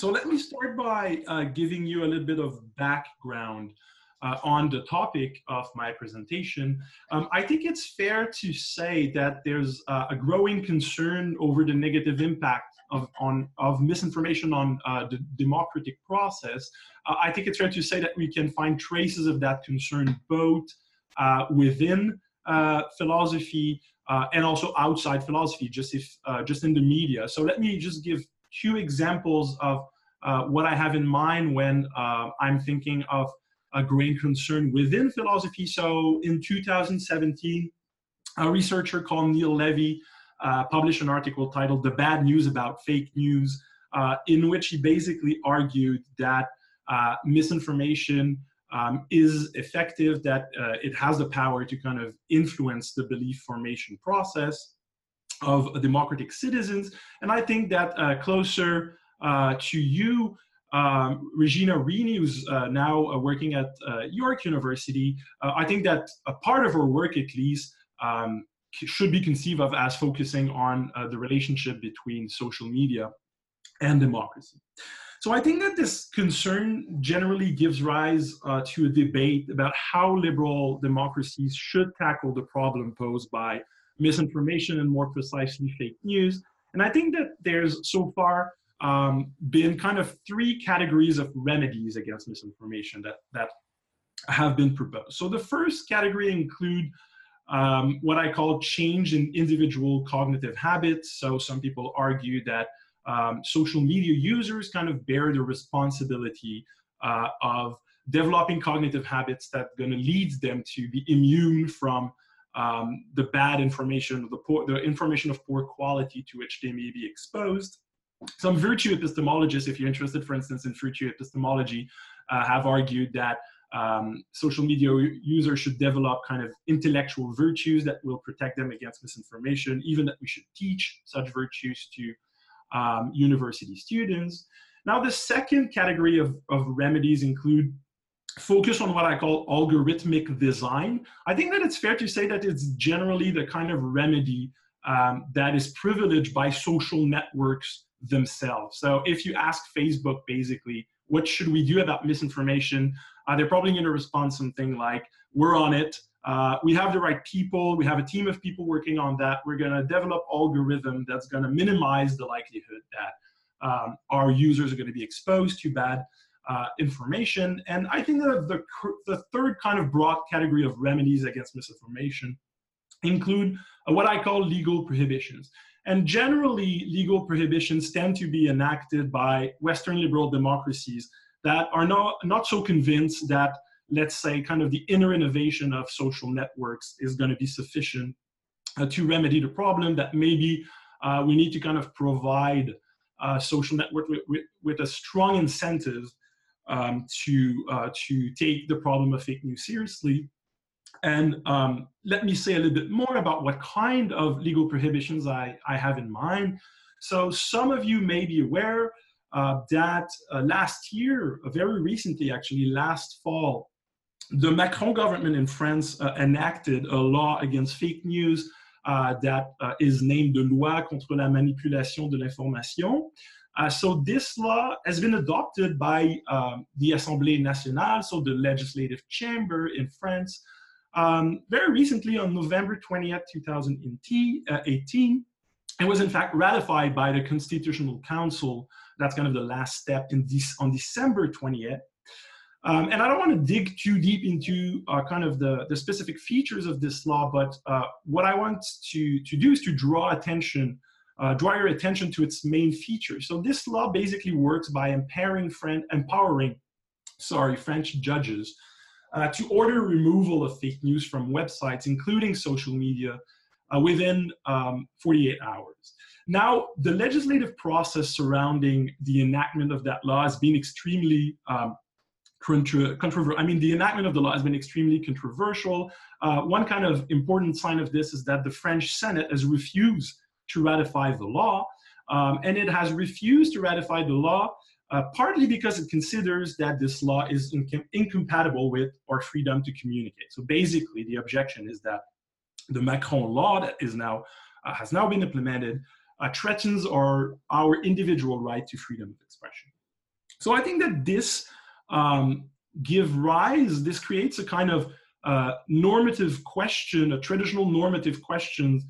So let me start by uh, giving you a little bit of background uh, on the topic of my presentation. Um, I think it's fair to say that there's uh, a growing concern over the negative impact of, on, of misinformation on uh, the democratic process. Uh, I think it's fair to say that we can find traces of that concern both uh, within philosophy and also outside philosophy, just, if, just in the media. So let me just give two examples of uh, what I have in mind when uh, I'm thinking of a growing concern within philosophy. So in 2017, a researcher called Neil Levy uh, published an article titled The Bad News About Fake News, uh, in which he basically argued that uh, misinformation um, is effective, that uh, it has the power to kind of influence the belief formation process of democratic citizens. And I think that uh, closer uh, to you, um, Regina Rini, who's uh, now uh, working at uh, York University, uh, I think that a part of her work, at least, um, should be conceived of as focusing on the relationship between social media and democracy. So I think that this concern generally gives rise uh, to a debate about how liberal democracies should tackle the problem posed by misinformation and more precisely fake news. And I think that there's so far um, been kind of three categories of remedies against misinformation that, that have been proposed. So the first category include um, what I call change in individual cognitive habits. So some people argue that um, social media users kind of bear the responsibility uh, of developing cognitive habits that going to lead them to be immune from um, the bad information, the, poor, the information of poor quality to which they may be exposed. Some virtue epistemologists, if you're interested, for instance, in virtue epistemology, uh, have argued that um, social media users should develop kind of intellectual virtues that will protect them against misinformation, even that we should teach such virtues to um, university students. Now, the second category of, of remedies include focus on what I call algorithmic design. I think that it's fair to say that it's generally the kind of remedy um, that is privileged by social networks themselves. So if you ask Facebook basically, what should we do about misinformation? Uh, they're probably going to respond something like, we're on it. Uh, we have the right people. We have a team of people working on that. We're going to develop algorithm that's going to minimize the likelihood that um, our users are going to be exposed to bad uh, information. And I think that the, the third kind of broad category of remedies against misinformation include uh, what I call legal prohibitions. And generally, legal prohibitions tend to be enacted by Western liberal democracies that are not, not so convinced that, let's say, kind of the inner innovation of social networks is going to be sufficient uh, to remedy the problem, that maybe uh, we need to kind of provide uh, social network with, with, with, a strong incentive um, to, uh, to take the problem of fake news seriously. And um, let me say a little bit more about what kind of legal prohibitions I, I have in mind. So some of you may be aware uh, that uh, last year, uh, very recently actually, last fall, the Macron government in France uh, enacted a law against fake news uh, that uh, is named the Loi contre la manipulation de l'information. So this law has been adopted by um, the Assemblée nationale, so the legislative chamber in France, um, very recently, on November 20th, 2018, it was in fact ratified by the Constitutional Council. That's kind of the last step in this, on December 20th. Um, and I don't want to dig too deep into uh, kind of the, the specific features of this law, but uh, what I want to, to do is to draw attention, uh, draw your attention to its main features. So this law basically works by empowering, empowering sorry, French judges uh, to order removal of fake news from websites, including social media, uh, within um, 48 hours. Now, the legislative process surrounding the enactment of that law has been extremely um, controversial. I mean, the enactment of the law has been extremely controversial. Uh, one kind of important sign of this is that the French Senate has refused to ratify the law, um, and it has refused to ratify the law uh, partly because it considers that this law is inc incompatible with our freedom to communicate. So basically, the objection is that the Macron law that is now uh, has now been implemented uh, threatens our our individual right to freedom of expression. So I think that this um, give rise, this creates a kind of uh, normative question, a traditional normative question,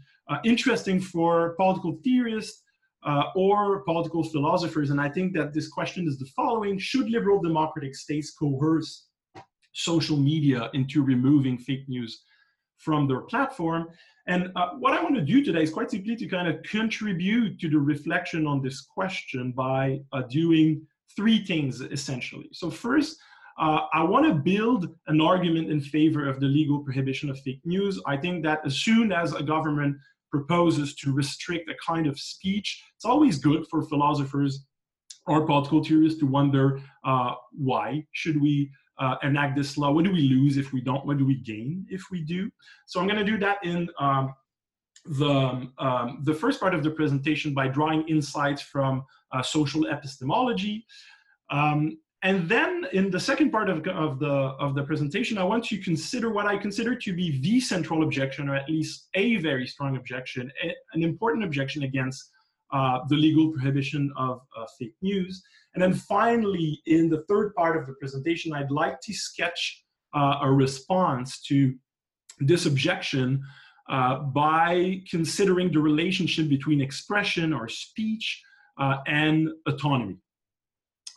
interesting for political theorists uh, or political philosophers. And I think that this question is the following Should liberal democratic states coerce social media into removing fake news from their platform? And uh, what I want to do today is quite simply to kind of contribute to the reflection on this question by uh, doing three things essentially. So, first, uh, I want to build an argument in favor of the legal prohibition of fake news. I think that as soon as a government proposes to restrict a kind of speech, it's always good for philosophers or political theorists to wonder uh, why should we uh, enact this law? What do we lose if we don't? What do we gain if we do? So I'm going to do that in um, the, um, the first part of the presentation by drawing insights from uh, social epistemology. Um, and then in the second part of, of, the, of the presentation, I want to consider what I consider to be the central objection, or at least a very strong objection, a, an important objection against uh, the legal prohibition of uh, fake news. And then finally, in the third part of the presentation, I'd like to sketch uh, a response to this objection uh, by considering the relationship between expression or speech uh, and autonomy.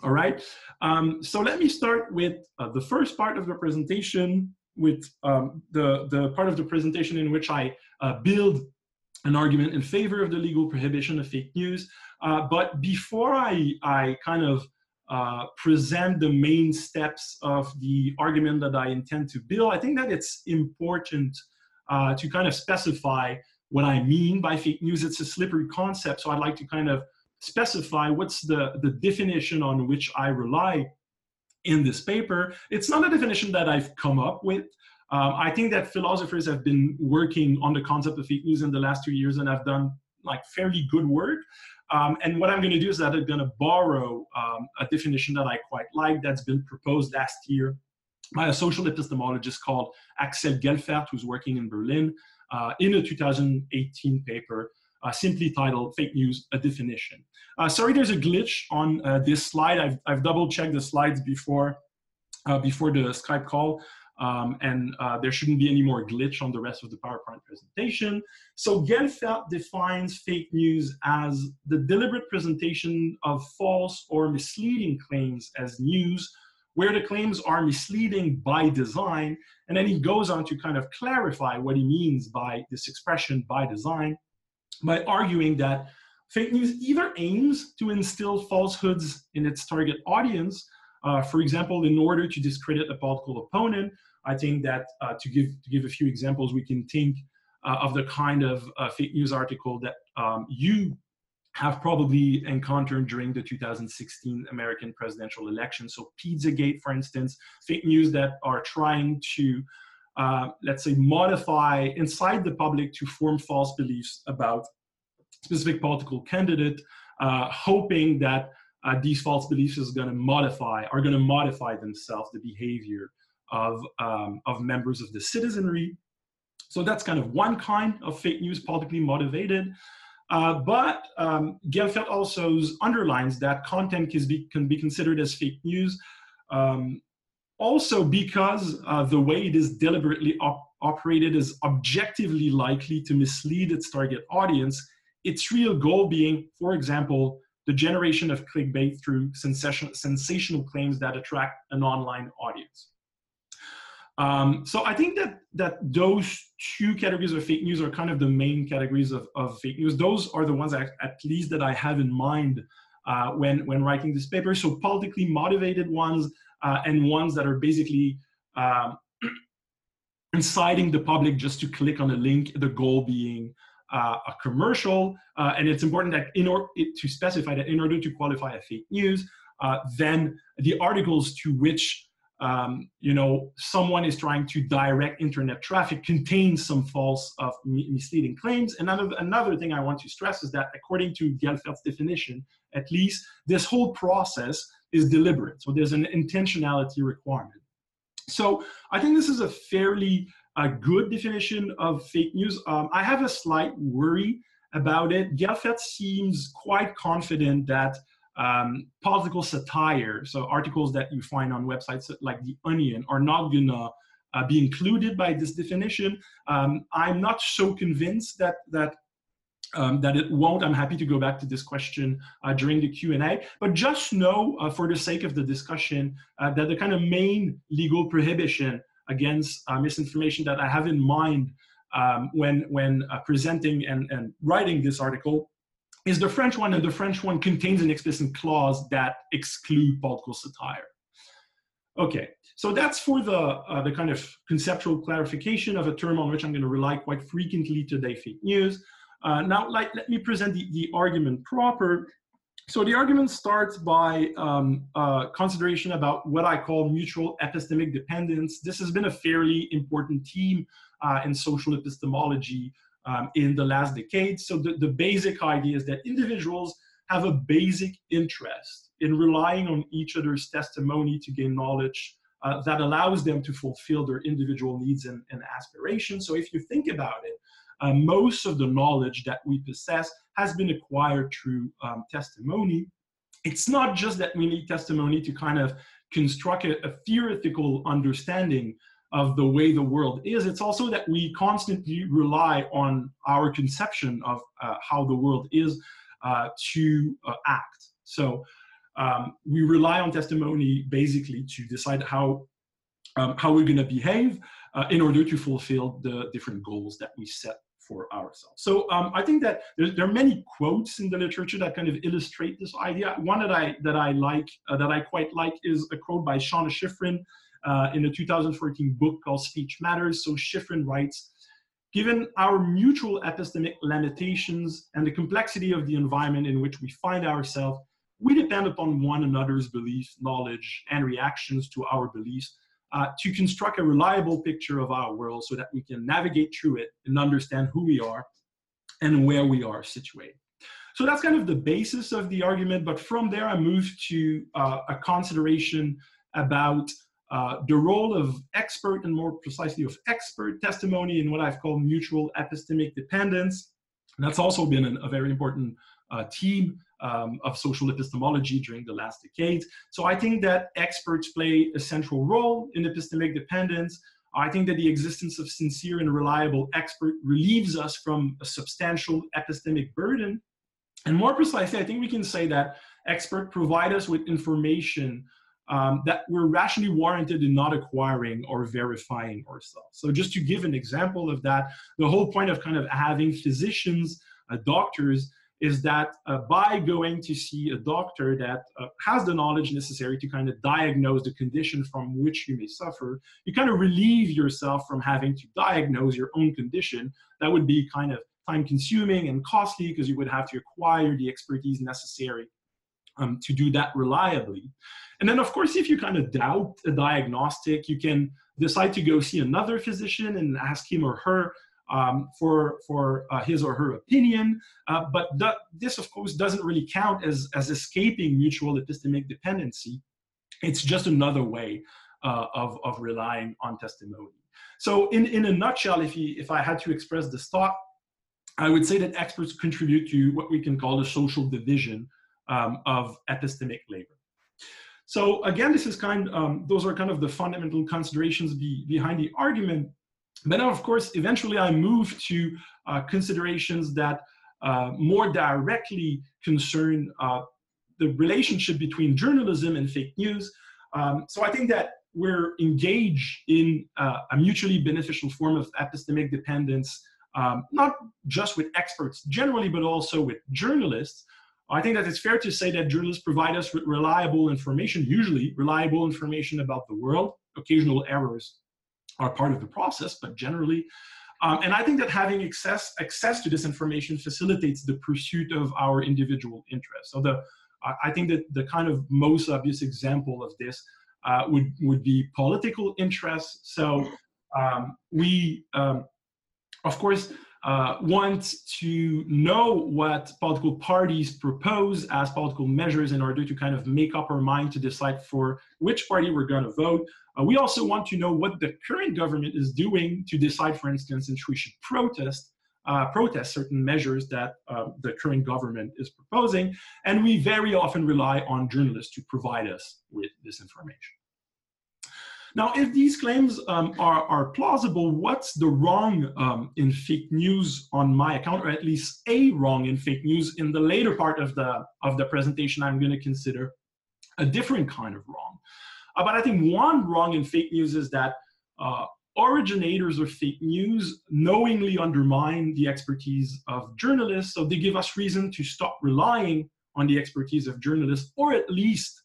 All right, um, so let me start with uh, the first part of the presentation, with um, the, the part of the presentation in which I uh, build an argument in favor of the legal prohibition of fake news. Uh, but before I, I kind of uh, present the main steps of the argument that I intend to build, I think that it's important uh, to kind of specify what I mean by fake news. It's a slippery concept, so I'd like to kind of specify what's the, the definition on which I rely in this paper. It's not a definition that I've come up with. Um, I think that philosophers have been working on the concept of fake news in the last two years and have done like fairly good work. Um, and what I'm going to do is that I'm going to borrow um, a definition that I quite like that's been proposed last year by a social epistemologist called Axel Gelfert, who's working in Berlin, uh, in a 2018 paper uh, simply titled Fake News, a Definition. Uh, sorry, there's a glitch on uh, this slide. I've, I've double checked the slides before, uh, before the Skype call. Um, and uh, there shouldn't be any more glitch on the rest of the PowerPoint presentation. So Gelfert defines fake news as the deliberate presentation of false or misleading claims as news, where the claims are misleading by design. And then he goes on to kind of clarify what he means by this expression by design by arguing that fake news either aims to instill falsehoods in its target audience, uh, for example, in order to discredit a political opponent. I think that uh, to give to give a few examples, we can think uh, of the kind of uh, fake news article that um, you have probably encountered during the 2016 American presidential election. So Pizzagate, for instance, fake news that are trying to uh, let's say, modify inside the public to form false beliefs about specific political candidate, uh, hoping that uh, these false beliefs is going to modify, are going to modify themselves the behavior of, um, of members of the citizenry. So that's kind of one kind of fake news politically motivated. Uh, but um, Gelfert also underlines that content can be, can be considered as fake news um, also because uh, the way it is deliberately op- operated is objectively likely to mislead its target audience, its real goal being, for example, the generation of clickbait through sensation- sensational claims that attract an online audience. Um, so I think that that those two categories of fake news are kind of the main categories of, of fake news. Those are the ones at least that I have in mind uh, when when writing this paper. So politically motivated ones uh, and ones that are basically um, inciting the public just to click on a link, the goal being uh, a commercial. Uh, and it's important that in order to specify that in order to qualify a fake news, uh, then the articles to which um, you know someone is trying to direct internet traffic contains some false of misleading claims. And another, another thing I want to stress is that according to Gelfert's definition, at least this whole process is deliberate. So there's an intentionality requirement. So I think this is a fairly uh, good definition of fake news. Um, I have a slight worry about it. Gelfert seems quite confident that um, political satire, so articles that you find on websites like The Onion, are not gonna uh, be included by this definition. Um, I'm not so convinced that that um, that it won't. I'm happy to go back to this question uh, during the Q&A, but just know uh, for the sake of the discussion uh, that the kind of main legal prohibition against uh, misinformation that I have in mind um, when, when uh, presenting and, and writing this article is the French one, and the French one contains an explicit clause that exclude political satire. Okay, so that's for the, uh, the kind of conceptual clarification of a term on which I'm going to rely quite frequently today, fake news. Uh, now, let me present the, the argument proper. So the argument starts by um, uh, consideration about what I call mutual epistemic dependence. This has been a fairly important theme uh, in social epistemology um, in the last decade. So the, the basic idea is that individuals have a basic interest in relying on each other's testimony to gain knowledge uh, that allows them to fulfill their individual needs and, and aspirations. So if you think about it, uh, most of the knowledge that we possess has been acquired through um, testimony. It's not just that we need testimony to kind of construct a, a theoretical understanding of the way the world is, it's also that we constantly rely on our conception of uh, how the world is uh, to uh, act. So um, we rely on testimony basically to decide how, um, how we're going to behave uh, in order to fulfill the different goals that we set for ourselves. So um, I think that there, are many quotes in the literature that kind of illustrate this idea. One that I that I like uh, that I quite like is a quote by Seana Shiffrin uh, in a 2014 book called Speech Matters. So Shiffrin writes, given our mutual epistemic limitations and the complexity of the environment in which we find ourselves, we depend upon one another's beliefs, knowledge, and reactions to our beliefs uh, to construct a reliable picture of our world so that we can navigate through it and understand who we are and where we are situated. So that's kind of the basis of the argument, but from there I move to uh, a consideration about uh, the role of expert and more precisely of expert testimony in what I've called mutual epistemic dependence. And that's also been an, a very important uh, theme um, of social epistemology during the last decades. So I think that experts play a central role in epistemic dependence. I think that the existence of sincere and reliable expert relieves us from a substantial epistemic burden. And more precisely, I think we can say that experts provide us with information um, that we're rationally warranted in not acquiring or verifying ourselves. So just to give an example of that, the whole point of kind of having physicians, uh, doctors, is that uh, by going to see a doctor that uh, has the knowledge necessary to kind of diagnose the condition from which you may suffer, you kind of relieve yourself from having to diagnose your own condition. That would be kind of time consuming and costly because you would have to acquire the expertise necessary um, to do that reliably. And then, of course, if you kind of doubt a diagnostic, you can decide to go see another physician and ask him or her um, for, for uh, his or her opinion. Uh, but th this, of course, doesn't really count as, as escaping mutual epistemic dependency. It's just another way uh, of, of relying on testimony. So in, in a nutshell, if, if I had to express this thought, I would say that experts contribute to what we can call the social division um, of epistemic labor. So again, this is kind, um, those are kind of the fundamental considerations be, behind the argument. But now, of course, eventually I move to uh, considerations that uh, more directly concern uh, the relationship between journalism and fake news. Um, so I think that we're engaged in uh, a mutually beneficial form of epistemic dependence, um, not just with experts generally, but also with journalists. I think that it's fair to say that journalists provide us with reliable information, usually reliable information about the world. Occasional errors are part of the process, but generally. Um, and I think that having access, access to this information facilitates the pursuit of our individual interests. So the, I think that the kind of most obvious example of this uh, would, would be political interests. So um, we, um, of course, uh, want to know what political parties propose as political measures in order to kind of make up our mind to decide for which party we're going to vote. Uh, we also want to know what the current government is doing to decide, for instance, if we should protest uh, protest certain measures that uh, the current government is proposing. And we very often rely on journalists to provide us with this information. Now, if these claims um, are, are, plausible, what's the wrong um, in fake news on my account, or at least a wrong in fake news? In the later part of the, of the presentation, I'm going to consider a different kind of wrong. Uh, but I think one wrong in fake news is that uh, originators of fake news knowingly undermine the expertise of journalists, so they give us reason to stop relying on the expertise of journalists, or at least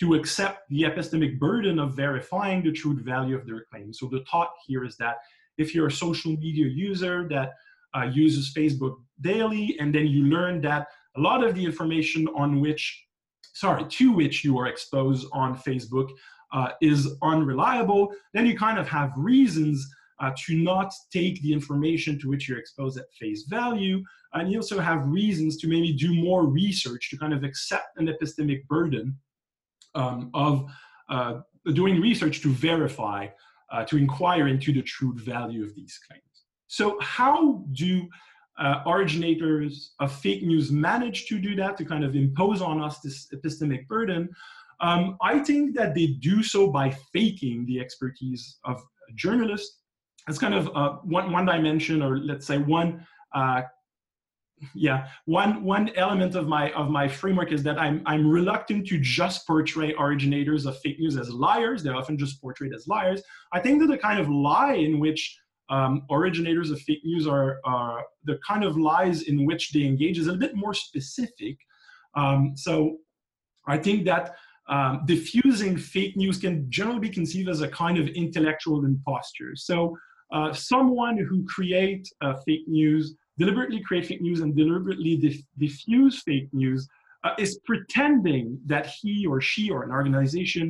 to accept the epistemic burden of verifying the truth value of their claims. So the thought here is that if you're a social media user that uh, uses Facebook daily, and then you learn that a lot of the information on which, sorry, to which you are exposed on Facebook uh, is unreliable, then you kind of have reasons uh, to not take the information to which you're exposed at face value. And you also have reasons to maybe do more research to kind of accept an epistemic burden um, of uh, doing research to verify, uh, to inquire into the true value of these claims. So how do uh, originators of fake news manage to do that, to kind of impose on us this epistemic burden? Um, I think that they do so by faking the expertise of journalists. It's kind of uh, one, one dimension, or let's say one uh, yeah. One one element of my of my framework is that i'm i'm reluctant to just portray originators of fake news as liars. They're often just portrayed as liars. I think that the kind of lie in which um, originators of fake news are, are the kind of lies in which they engage is a bit more specific. Um, so i think that um, diffusing fake news can generally be conceived as a kind of intellectual imposture. So uh, someone who create uh, fake news deliberately create fake news and deliberately dif- diffuse fake news uh, is pretending that he or she or an organization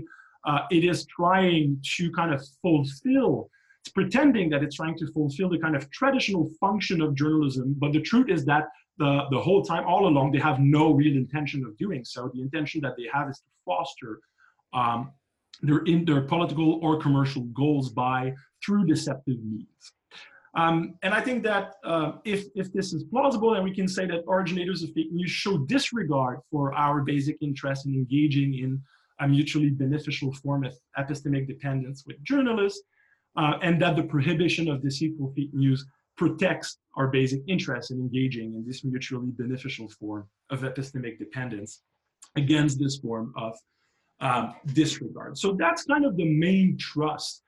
uh, it is trying to kind of fulfill it's pretending that it's trying to fulfill the kind of traditional function of journalism but the truth is that the, the whole time all along they have no real intention of doing so. The intention that they have is to foster um, their in their political or commercial goals by through deceptive means um, and I think that uh, if, if this is plausible, then we can say that originators of fake news show disregard for our basic interest in engaging in a mutually beneficial form of epistemic dependence with journalists, uh, and that the prohibition of deceitful fake news protects our basic interest in engaging in this mutually beneficial form of epistemic dependence against this form of um, disregard. So that's kind of the main trust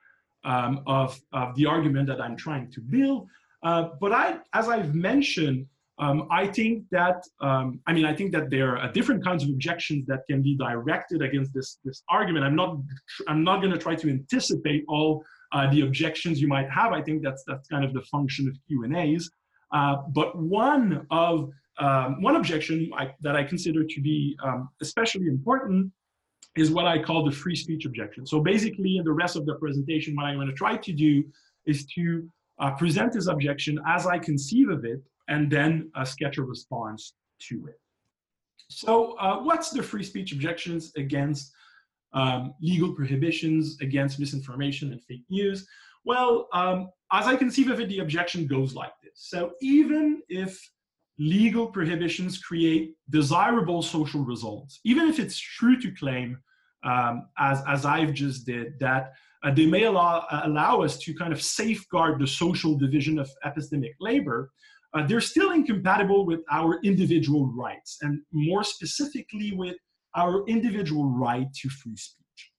um, of, of the argument that I'm trying to build. Uh, but I, as I've mentioned, um, I think that um, I mean I think that there are different kinds of objections that can be directed against this this argument. I'm not I'm not going to try to anticipate all uh, the objections you might have. I think that's that's kind of the function of Q and A's. Uh, but one of um, one objection I, that I consider to be um, especially important is what I call the free speech objection. So basically, in the rest of the presentation, what I'm going to try to do is to uh, present this objection as I conceive of it, and then uh, sketch a response to it. So uh, what's the free speech objections against um, legal prohibitions against misinformation and fake news? Well, um, as I conceive of it, the objection goes like this. So even if legal prohibitions create desirable social results, even if it's true to claim, um, as, as I've just did, that uh, they may allow, allow us to kind of safeguard the social division of epistemic labor, uh, they're still incompatible with our individual rights, and more specifically with our individual right to free speech.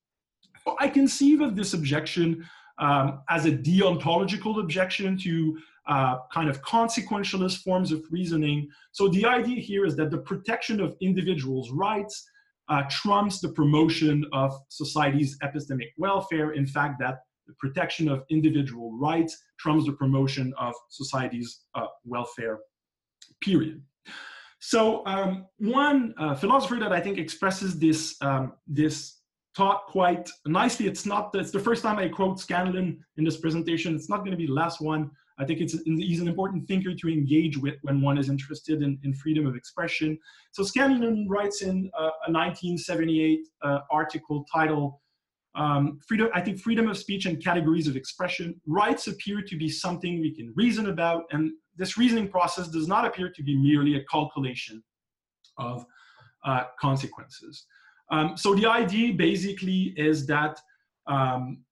I conceive of this objection um, as a deontological objection to uh, kind of consequentialist forms of reasoning. So the idea here is that the protection of individuals' rights uh, trumps the promotion of society's epistemic welfare. In fact, that the protection of individual rights trumps the promotion of society's uh, welfare, period. So um, one uh, philosopher that I think expresses this, um, this thought quite nicely, it's not, it's the first time I quote Scanlon in this presentation, it's not gonna be the last one, I think it's, he's an important thinker to engage with when one is interested in, in freedom of expression. So Scanlon writes in uh, a 1978 uh, article titled, um, freedom, I think freedom of speech and categories of expression. Rights appear to be something we can reason about, and this reasoning process does not appear to be merely a calculation of uh, consequences. Um, so the idea basically is that um,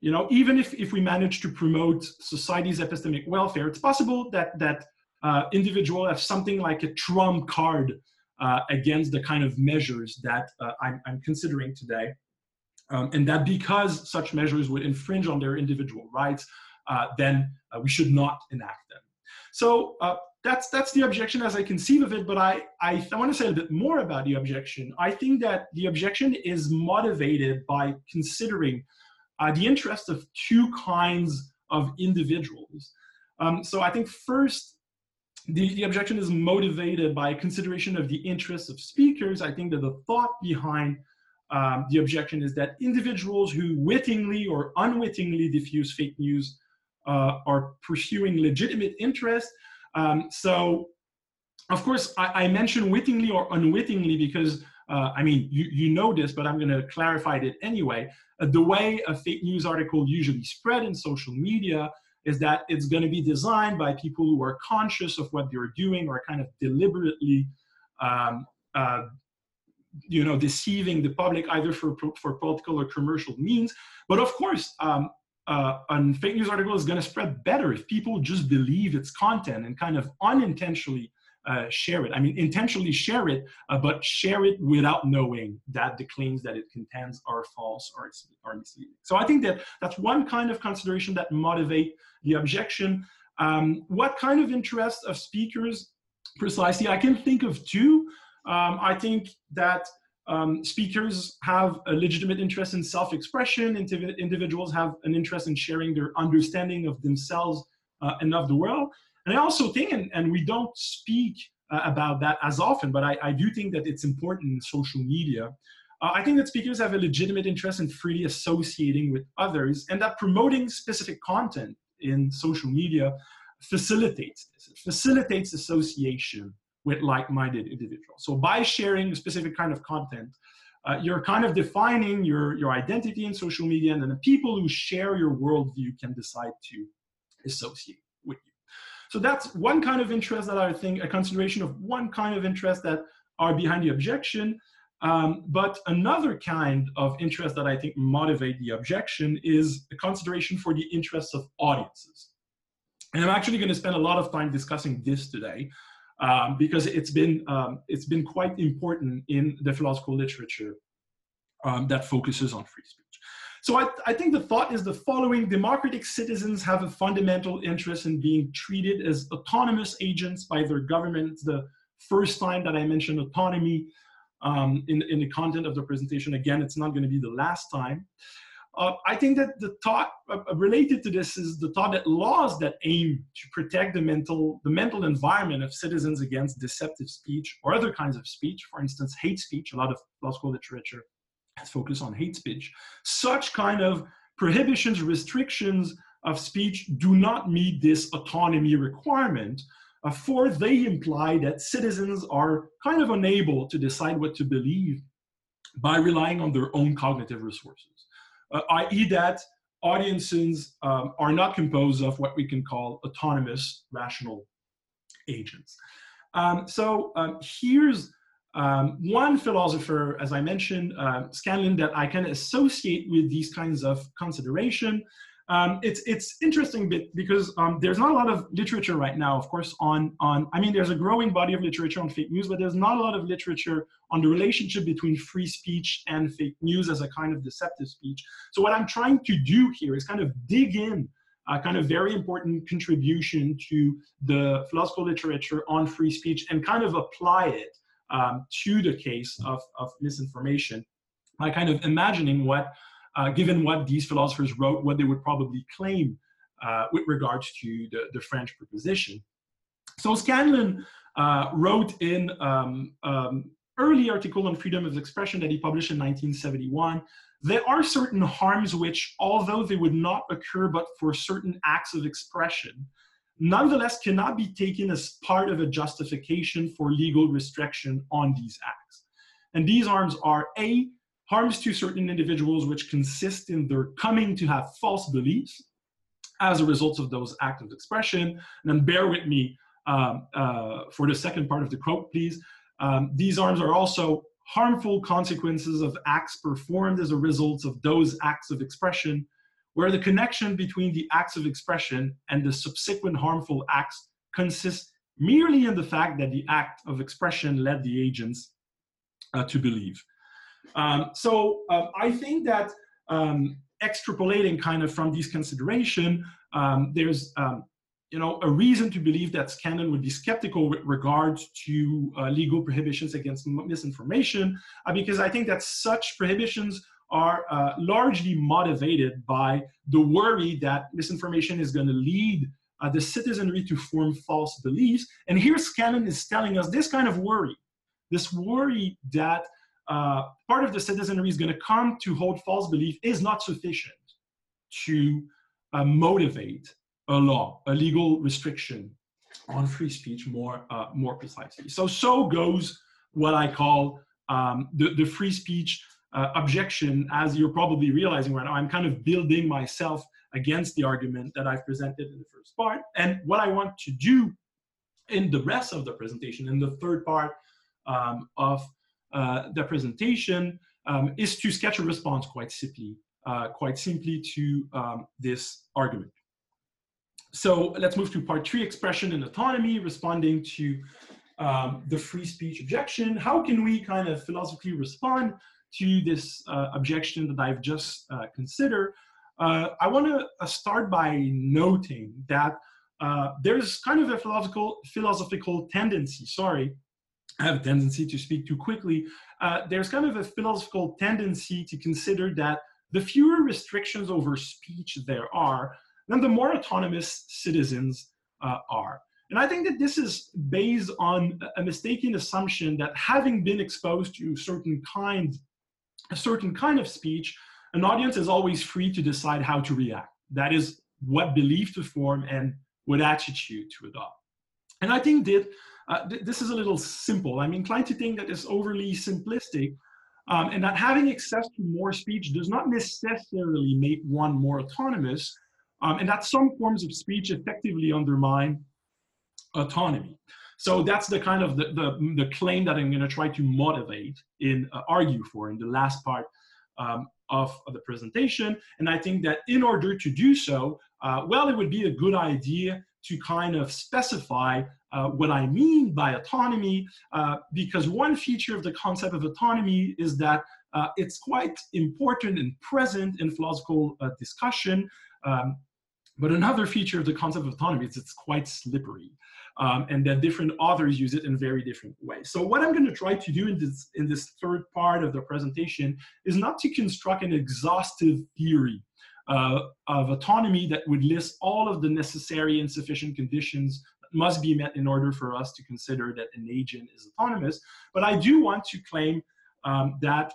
you know even if, if we manage to promote society's epistemic welfare, it's possible that that uh, individual have something like a trump card uh, against the kind of measures that uh, I'm, I'm, considering today. Um, and that because such measures would infringe on their individual rights, uh, then uh, we should not enact them. So uh, that's that's the objection as I conceive of it. But I I, I want to say a bit more about the objection. I think that the objection is motivated by considering uh, the interest of two kinds of individuals. Um, so I think first. The, the objection is motivated by consideration of the interests of speakers. I think that the thought behind um, the objection is that individuals who wittingly or unwittingly diffuse fake news uh, are pursuing legitimate interest. Um, so, of course, I, I mention wittingly or unwittingly because uh, I mean, you, you know this, but I'm going to clarify it anyway. Uh, the way a fake news article usually spread in social media is that it's going to be designed by people who are conscious of what they're doing or kind of deliberately um, uh, you know deceiving the public either for for political or commercial means but of course um, uh, a fake news article is going to spread better if people just believe its content and kind of unintentionally uh, share it. I mean, intentionally share it, uh, but share it without knowing that the claims that it contains are false or are misleading. So I think that that's one kind of consideration that motivate the objection. Um, what kind of interest of speakers precisely? I can think of two. Um, I think that um, speakers have a legitimate interest in self-expression. Indiv individuals have an interest in sharing their understanding of themselves uh, and of the world. And I also think, and, and we don't speak uh, about that as often, but I, I, do think that it's important in social media. Uh, I think that speakers have a legitimate interest in freely associating with others and that promoting specific content in social media facilitates this. It facilitates association with like-minded individuals. So by sharing a specific kind of content, uh, you're kind of defining your, your identity in social media and then the people who share your worldview can decide to associate. So that's one kind of interest that I think, a consideration of one kind of interest that are behind the objection. Um, but another kind of interest that I think motivate the objection is a consideration for the interests of audiences. And I'm actually going to spend a lot of time discussing this today um, because it's been um, it's been quite important in the philosophical literature um, that focuses on free speech. So I, I think the thought is the following: democratic citizens have a fundamental interest in being treated as autonomous agents by their government. It's the first time that I mentioned autonomy um, in, in the content of the presentation. Again, it's not going to be the last time. Uh, I think that the thought uh, uh, related to this is the thought that laws that aim to protect the mental, the mental environment of citizens against deceptive speech or other kinds of speech, for instance, hate speech, a lot of law school literature has focused on hate speech. Such kind of prohibitions, restrictions of speech do not meet this autonomy requirement, uh, for they imply that citizens are kind of unable to decide what to believe by relying on their own cognitive resources uh, i.e. that audiences um, are not composed of what we can call autonomous rational agents. Um, so um, here's um, one philosopher, as I mentioned, uh, Scanlon, that I can associate with these kinds of consideration. Um, it's it's interesting bit because um, there's not a lot of literature right now, of course, on on. I mean, there's a growing body of literature on fake news, but there's not a lot of literature on the relationship between free speech and fake news as a kind of deceptive speech. So what I'm trying to do here is kind of dig in a kind of very important contribution to the philosophical literature on free speech and kind of apply it um, to the case of, of misinformation by kind of imagining what uh, given what these philosophers wrote, what they would probably claim uh, with regards to the, the French proposition. So Scanlon uh, wrote in um, um, early article on freedom of expression that he published in 1971, there are certain harms which, although they would not occur but for certain acts of expression, nonetheless cannot be taken as part of a justification for legal restriction on these acts. And these harms are A, harms to certain individuals which consist in their coming to have false beliefs. as a result of those acts of expression. And then bear with me um, uh, for the second part of the quote, please. Um, these arms are also harmful consequences of acts performed as a result of those acts of expression, where the connection between the acts of expression and the subsequent harmful acts consists merely in the fact that the act of expression led the agents uh, to believe. Um, so uh, I think that um, extrapolating kind of from these consideration, um, there's um, you know a reason to believe that Scanlon would be skeptical with regards to uh, legal prohibitions against misinformation, uh, because I think that such prohibitions are uh, largely motivated by the worry that misinformation is going to lead uh, the citizenry to form false beliefs. And here Scanlon is telling us this kind of worry, this worry that uh, part of the citizenry is going to come to hold false belief is not sufficient to uh, motivate a law, a legal restriction on free speech more, uh, more precisely. So, so goes what I call um, the, the free speech uh, objection, as you're probably realizing right now, I'm kind of building myself against the argument that I've presented in the first part. And what I want to do in the rest of the presentation, in the third part um, of uh, the presentation, um, is to sketch a response quite simply, uh, quite simply to um, this argument. So let's move to part three, expression and autonomy, responding to um, the free speech objection. How can we kind of philosophically respond to this uh, objection that I've just uh, considered? Uh, I want to start by noting that there's kind of a philosophical philosophical tendency. Sorry, I have a tendency to speak too quickly. Uh, there's kind of a philosophical tendency to consider that the fewer restrictions over speech there are, then the more autonomous citizens uh, are. And I think that this is based on a mistaken assumption that having been exposed to certain kind, a certain kind of speech, an audience is always free to decide how to react. That is what belief to form and what attitude to adopt. And I think that uh, th this is a little simple. I'm inclined to think that it's overly simplistic um, and that having access to more speech does not necessarily make one more autonomous, um, and that some forms of speech effectively undermine autonomy. So that's the kind of the, the, the claim that I'm going to try to motivate in uh, argue for in the last part um, of, of, the presentation. And I think that in order to do so, uh, well, it would be a good idea to kind of specify uh, what I mean by autonomy, uh, because one feature of the concept of autonomy is that uh, it's quite important and present in philosophical uh, discussion. Um, but another feature of the concept of autonomy is it's quite slippery. Um, and that different authors use it in very different ways. So what I'm going to try to do in this, in this third part of the presentation is not to construct an exhaustive theory uh, of autonomy that would list all of the necessary and sufficient conditions that must be met in order for us to consider that an agent is autonomous. But I do want to claim um, that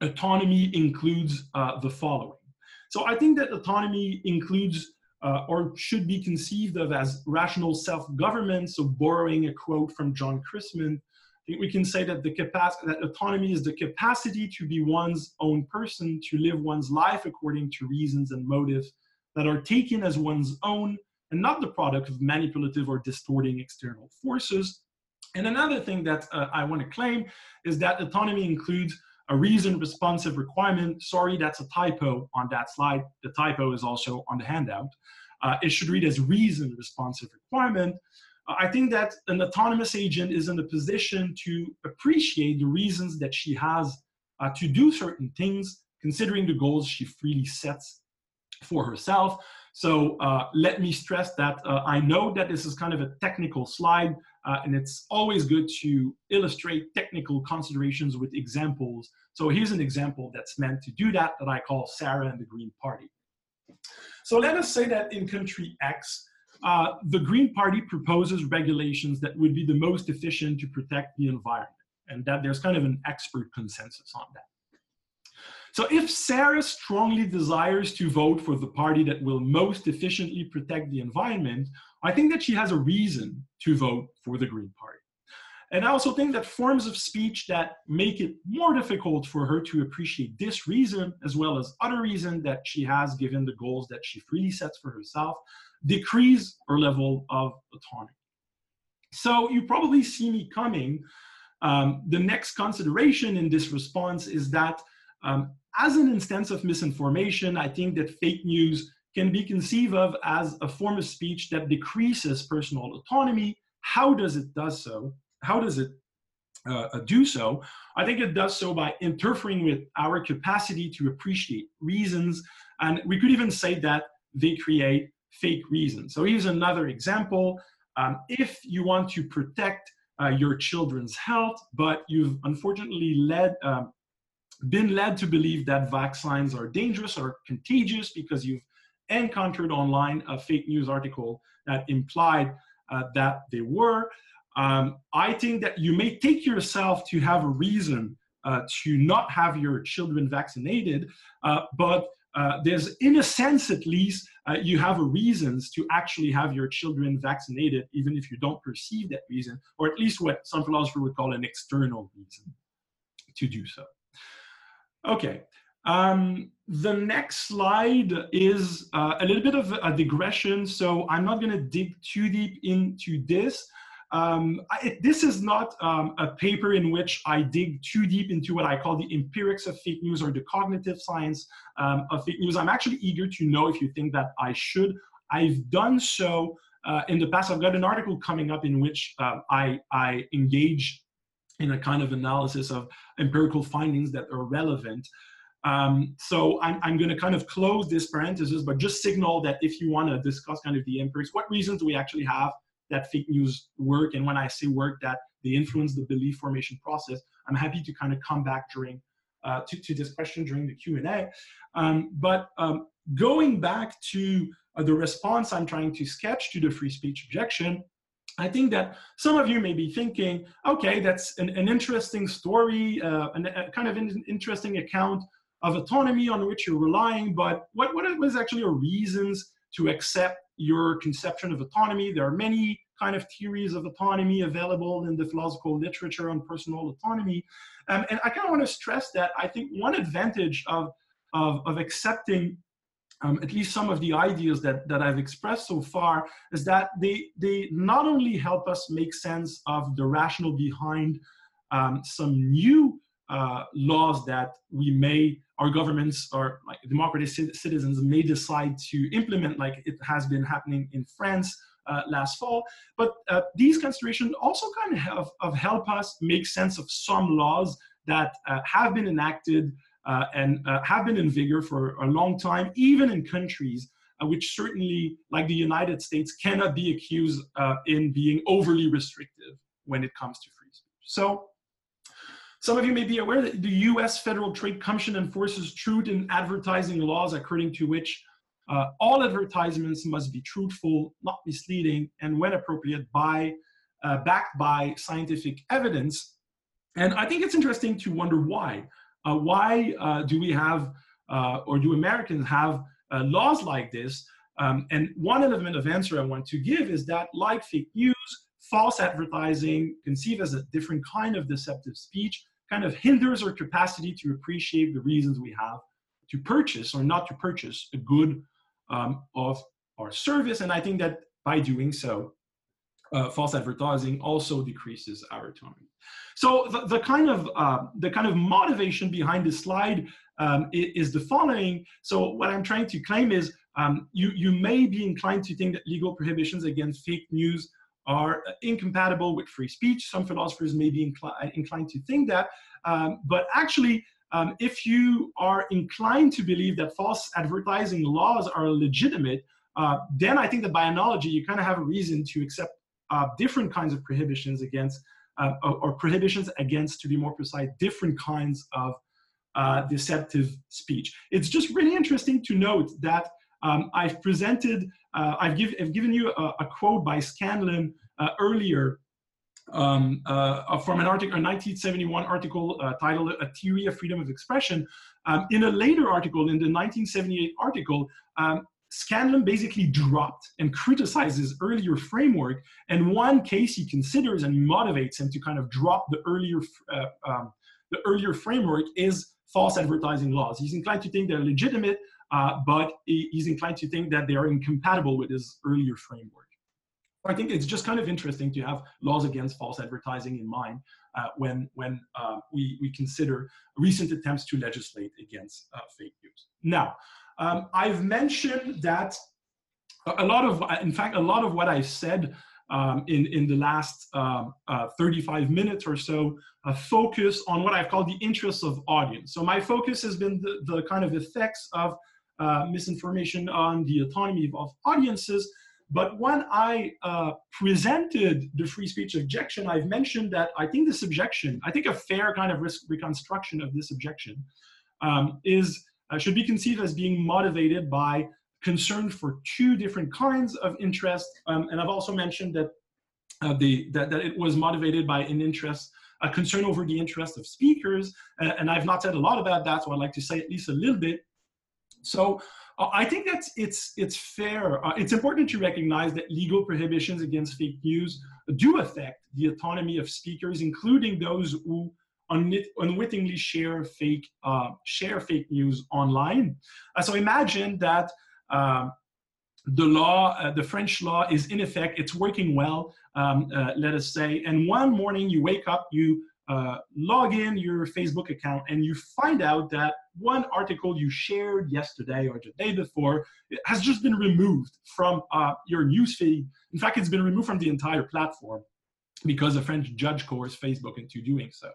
autonomy includes uh, the following. So I think that autonomy includes uh, or should be conceived of as rational self-government. So borrowing a quote from John Christman, I think we can say that the capacity that autonomy is the capacity to be one's own person, to live one's life according to reasons and motives that are taken as one's own and not the product of manipulative or distorting external forces. And another thing that uh, I want to claim is that autonomy includes a reason responsive requirement. Sorry, that's a typo on that slide. The typo is also on the handout. Uh, it should read as reason responsive requirement. Uh, I think that an autonomous agent is in a position to appreciate the reasons that she has uh, to do certain things, considering the goals she freely sets for herself. So uh, let me stress that uh, I know that this is kind of a technical slide, uh, and it's always good to illustrate technical considerations with examples. So here's an example that's meant to do that, that I call Sarah and the Green Party. So let us say that in country X, uh, the Green Party proposes regulations that would be the most efficient to protect the environment, and that there's kind of an expert consensus on that. So if Sarah strongly desires to vote for the party that will most efficiently protect the environment, I think that she has a reason to vote for the Green Party. And I also think that forms of speech that make it more difficult for her to appreciate this reason, as well as other reasons that she has given the goals that she freely sets for herself, decrease her level of autonomy. So you probably see me coming. Um, the next consideration in this response is that um, as an instance of misinformation, I think that fake news can be conceived of as a form of speech that decreases personal autonomy. How does it do so? How does it uh, uh, do so? I think it does so by interfering with our capacity to appreciate reasons. And we could even say that they create fake reasons. So here's another example. Um, if you want to protect uh, your children's health, but you've unfortunately led, um, been led to believe that vaccines are dangerous or contagious because you've encountered online a fake news article that implied uh, that they were. Um, I think that you may take yourself to have a reason uh, to not have your children vaccinated, uh, but uh, there's, in a sense at least, uh, you have a reasons to actually have your children vaccinated, even if you don't perceive that reason, or at least what some philosophers would call an external reason to do so. Okay, um, the next slide is uh, a little bit of a digression, so I'm not going to dig too deep into this. Um, I, this is not um, a paper in which I dig too deep into what I call the empirics of fake news or the cognitive science um, of fake news. I'm actually eager to know if you think that I should. I've done so uh, in the past. I've got an article coming up in which uh, I, I engage in a kind of analysis of empirical findings that are relevant. Um, so I'm, I'm going to kind of close this parenthesis, but just signal that if you want to discuss kind of the empirics, what reasons do we actually have that fake news work? And when I say work, that they influence the belief formation process, I'm happy to kind of come back during uh, to, to this question during the Q&A. Um, but um, going back to uh, the response I'm trying to sketch to the free speech objection, I think that some of you may be thinking, okay, that's an, an interesting story, uh, an, a kind of an interesting account of autonomy on which you're relying, but what, what is actually your reasons to accept your conception of autonomy? There are many kind of theories of autonomy available in the philosophical literature on personal autonomy. Um, and I kind of want to stress that I think one advantage of, of, of accepting um, at least some of the ideas that, that I've expressed so far is that they, they not only help us make sense of the rationale behind um, some new uh, laws that we may, our governments or like democratic citizens may decide to implement, like it has been happening in France uh, last fall. But uh, these considerations also kind of of help us make sense of some laws that uh, have been enacted and uh, have been in vigor for a long time, even in countries which certainly, like the United States, cannot be accused in being overly restrictive when it comes to free speech. So some of you may be aware that the US Federal Trade Commission enforces truth in advertising laws according to which uh, all advertisements must be truthful, not misleading, and when appropriate, by, uh, backed by scientific evidence. And I think it's interesting to wonder why. Uh, why uh, do we have, uh, or do Americans have laws like this? Um, and one element of answer I want to give is that, like fake news, false advertising, conceived as a different kind of deceptive speech, kind of hinders our capacity to appreciate the reasons we have to purchase or not to purchase a good um, of our service. And I think that by doing so, uh, false advertising also decreases our autonomy. So the, the kind of uh, the kind of motivation behind this slide um, is, is, the following. So what I'm trying to claim is um, you you may be inclined to think that legal prohibitions against fake news are incompatible with free speech. Some philosophers may be incli inclined to think that, um, but actually, um, if you are inclined to believe that false advertising laws are legitimate, uh, then I think that by analogy, you kind of have a reason to accept uh, different kinds of prohibitions against, uh, or, prohibitions against, to be more precise, different kinds of uh, deceptive speech. It's just really interesting to note that um, I've presented, uh, I've, give, I've, given you a, a quote by Scanlon uh, earlier um, uh, from an article, a 1971 article uh, titled A Theory of Freedom of Expression. Um, in a later article, in the 1978 article, um, Scanlon basically dropped and criticizes earlier framework, and one case he considers and motivates him to kind of drop the earlier uh, um, the earlier framework is false advertising laws. He's inclined to think they're legitimate, uh, but he's inclined to think that they are incompatible with his earlier framework. I think it's just kind of interesting to have laws against false advertising in mind uh, when, when uh, we, we consider recent attempts to legislate against uh, fake news. Now, um, I've mentioned that a lot of, in fact, a lot of what I've said um, in, in the last uh, uh, 35 minutes or so uh, focus on what I've called the interests of audience. So my focus has been the, the kind of effects of uh, misinformation on the autonomy of audiences. But when I uh, presented the free speech objection, I've mentioned that I think this objection, I think a fair kind of risk reconstruction of this objection um, is uh, should be conceived as being motivated by concern for two different kinds of interest. Um, and I've also mentioned that, uh, the, that, that it was motivated by an interest, a concern over the interest of speakers. Uh, and I've not said a lot about that, so I'd like to say at least a little bit. So uh, I think that it's, it's fair. Uh, it's important to recognize that legal prohibitions against fake news do affect the autonomy of speakers, including those who unwittingly share fake uh, share fake news online. Uh, so imagine that um, the law, uh, the French law is in effect, it's working well, um, uh, let us say, and one morning you wake up, you uh, log in your Facebook account, and you find out that one article you shared yesterday or the day before has just been removed from uh, your newsfeed. In fact, it's been removed from the entire platform because a French judge coerced Facebook into doing so.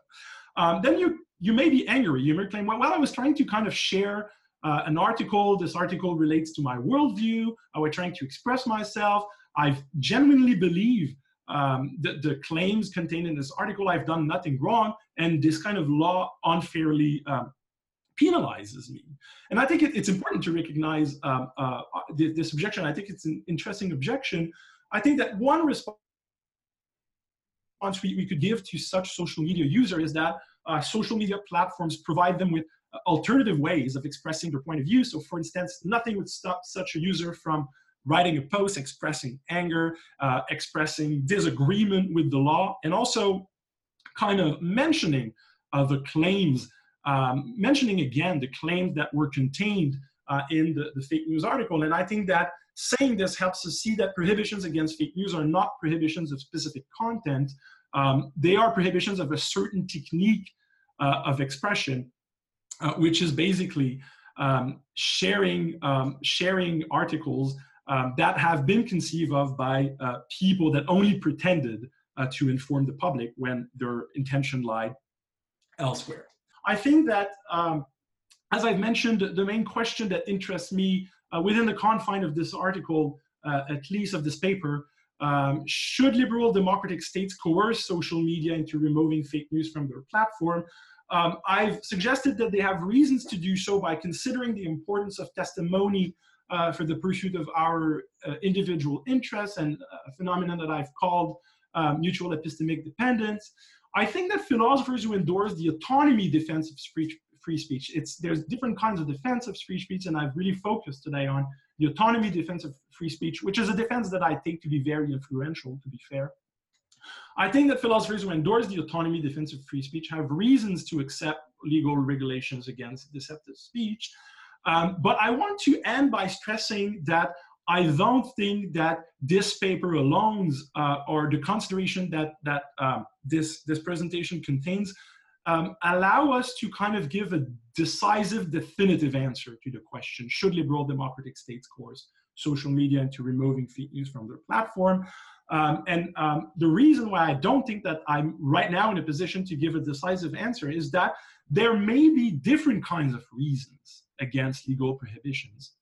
Um, then you you may be angry. You may claim, well, well, I was trying to kind of share uh, an article. This article relates to my worldview. I was trying to express myself. I genuinely believe um, the, the, claims contained in this article. I've done nothing wrong, and this kind of law unfairly um, penalizes me. And I think it, it's important to recognize um, uh, this objection. I think it's an interesting objection. I think that one response we, we could give to such social media user is that uh, social media platforms provide them with alternative ways of expressing their point of view. So for instance, nothing would stop such a user from writing a post expressing anger, uh, expressing disagreement with the law, and also kind of mentioning uh, the claims, um, mentioning again the claims that were contained uh, in the, the fake news article. And I think that saying this helps us see that prohibitions against fake news are not prohibitions of specific content. Um, they are prohibitions of a certain technique uh, of expression uh, which is basically um, sharing, um, sharing articles um, that have been conceived of by uh, people that only pretended uh, to inform the public when their intention lied elsewhere. I think that, um, as I've mentioned, the main question that interests me uh, within the confine of this article, uh, at least of this paper, um, should liberal democratic states coerce social media into removing fake news from their platform? Um, I've suggested that they have reasons to do so by considering the importance of testimony uh, for the pursuit of our uh, individual interests and a phenomenon that I've called um, mutual epistemic dependence. I think that philosophers who endorse the autonomy defense of speech, free speech, it's, there's different kinds of defense of free speech, and I've really focused today on the autonomy defense of free speech, which is a defense that I take to be very influential, to be fair. I think that philosophers who endorse the autonomy defense of free speech have reasons to accept legal regulations against deceptive speech. Um, but I want to end by stressing that I don't think that this paper alone uh, or the consideration that, that um, this, this presentation contains um, allow us to kind of give a decisive, definitive answer to the question, should liberal democratic states coerce social media into removing fake news from their platform? Um, and um, the reason why I don't think that I'm right now in a position to give a decisive answer is that there may be different kinds of reasons against legal prohibitions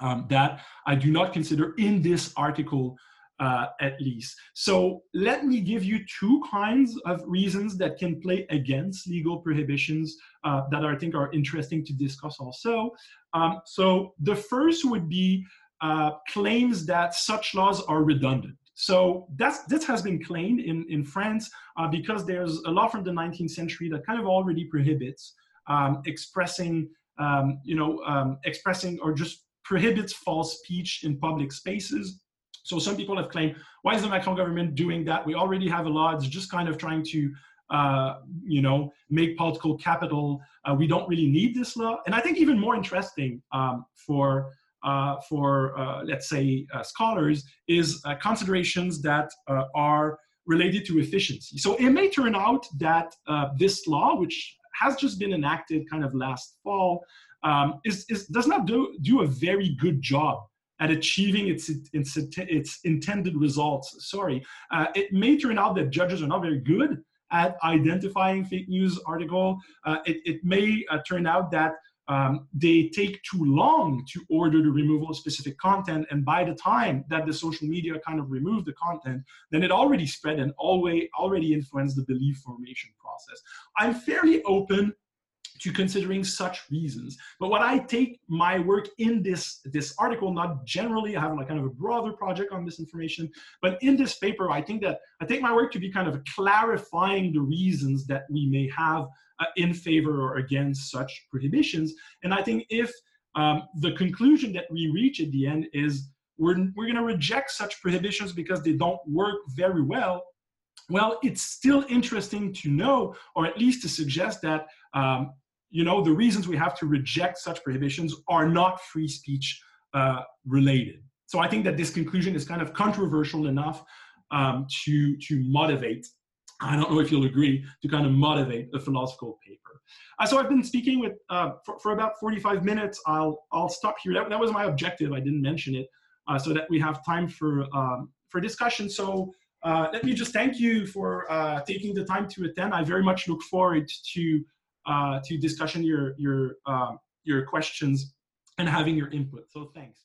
um, that I do not consider in this article uh, at least. So let me give you two kinds of reasons that can play against legal prohibitions uh, that I think are interesting to discuss also. Um, so the first would be uh, claims that such laws are redundant. So that's, this has been claimed in, in France uh, because there's a law from the 19th century that kind of already prohibits um, expressing, um, you know, um, expressing or just prohibits false speech in public spaces. So some people have claimed, why is the Macron government doing that? We already have a law. It's just kind of trying to, uh, you know, make political capital. Uh, we don't really need this law. And I think even more interesting um, for uh, for uh, let's say uh, scholars is uh, considerations that are related to efficiency. So it may turn out that this law, which has just been enacted kind of last fall, um, is, is, does not do, do a very good job at achieving its, its, its intended results. Sorry, uh, it may turn out that judges are not very good at identifying fake news article. Uh, it, it, may uh, turn out that um, they take too long to order the removal of specific content. And by the time that the social media kind of remove the content, then it already spread and always, already influenced the belief formation process. I'm fairly open to considering such reasons. But what I take my work in this, this article, not generally, I have like kind of a broader project on this information, but in this paper, I think that I take my work to be kind of clarifying the reasons that we may have uh, in favor or against such prohibitions. And I think if um, the conclusion that we reach at the end is we're, we're going to reject such prohibitions because they don't work very well, well, it's still interesting to know, or at least to suggest that um, you know, the reasons we have to reject such prohibitions are not free speech uh, related. So I think that this conclusion is kind of controversial enough um, to, to motivate, I don't know if you'll agree, to kind of motivate a philosophical paper. Uh, so I've been speaking with, uh, for, for, about 45 minutes. I'll, I'll stop here. That, that was my objective. I didn't mention it uh, so that we have time for, um, for discussion. So uh, let me just thank you for uh, taking the time to attend. I very much look forward to to discussion your your uh, your questions and having your input. So thanks.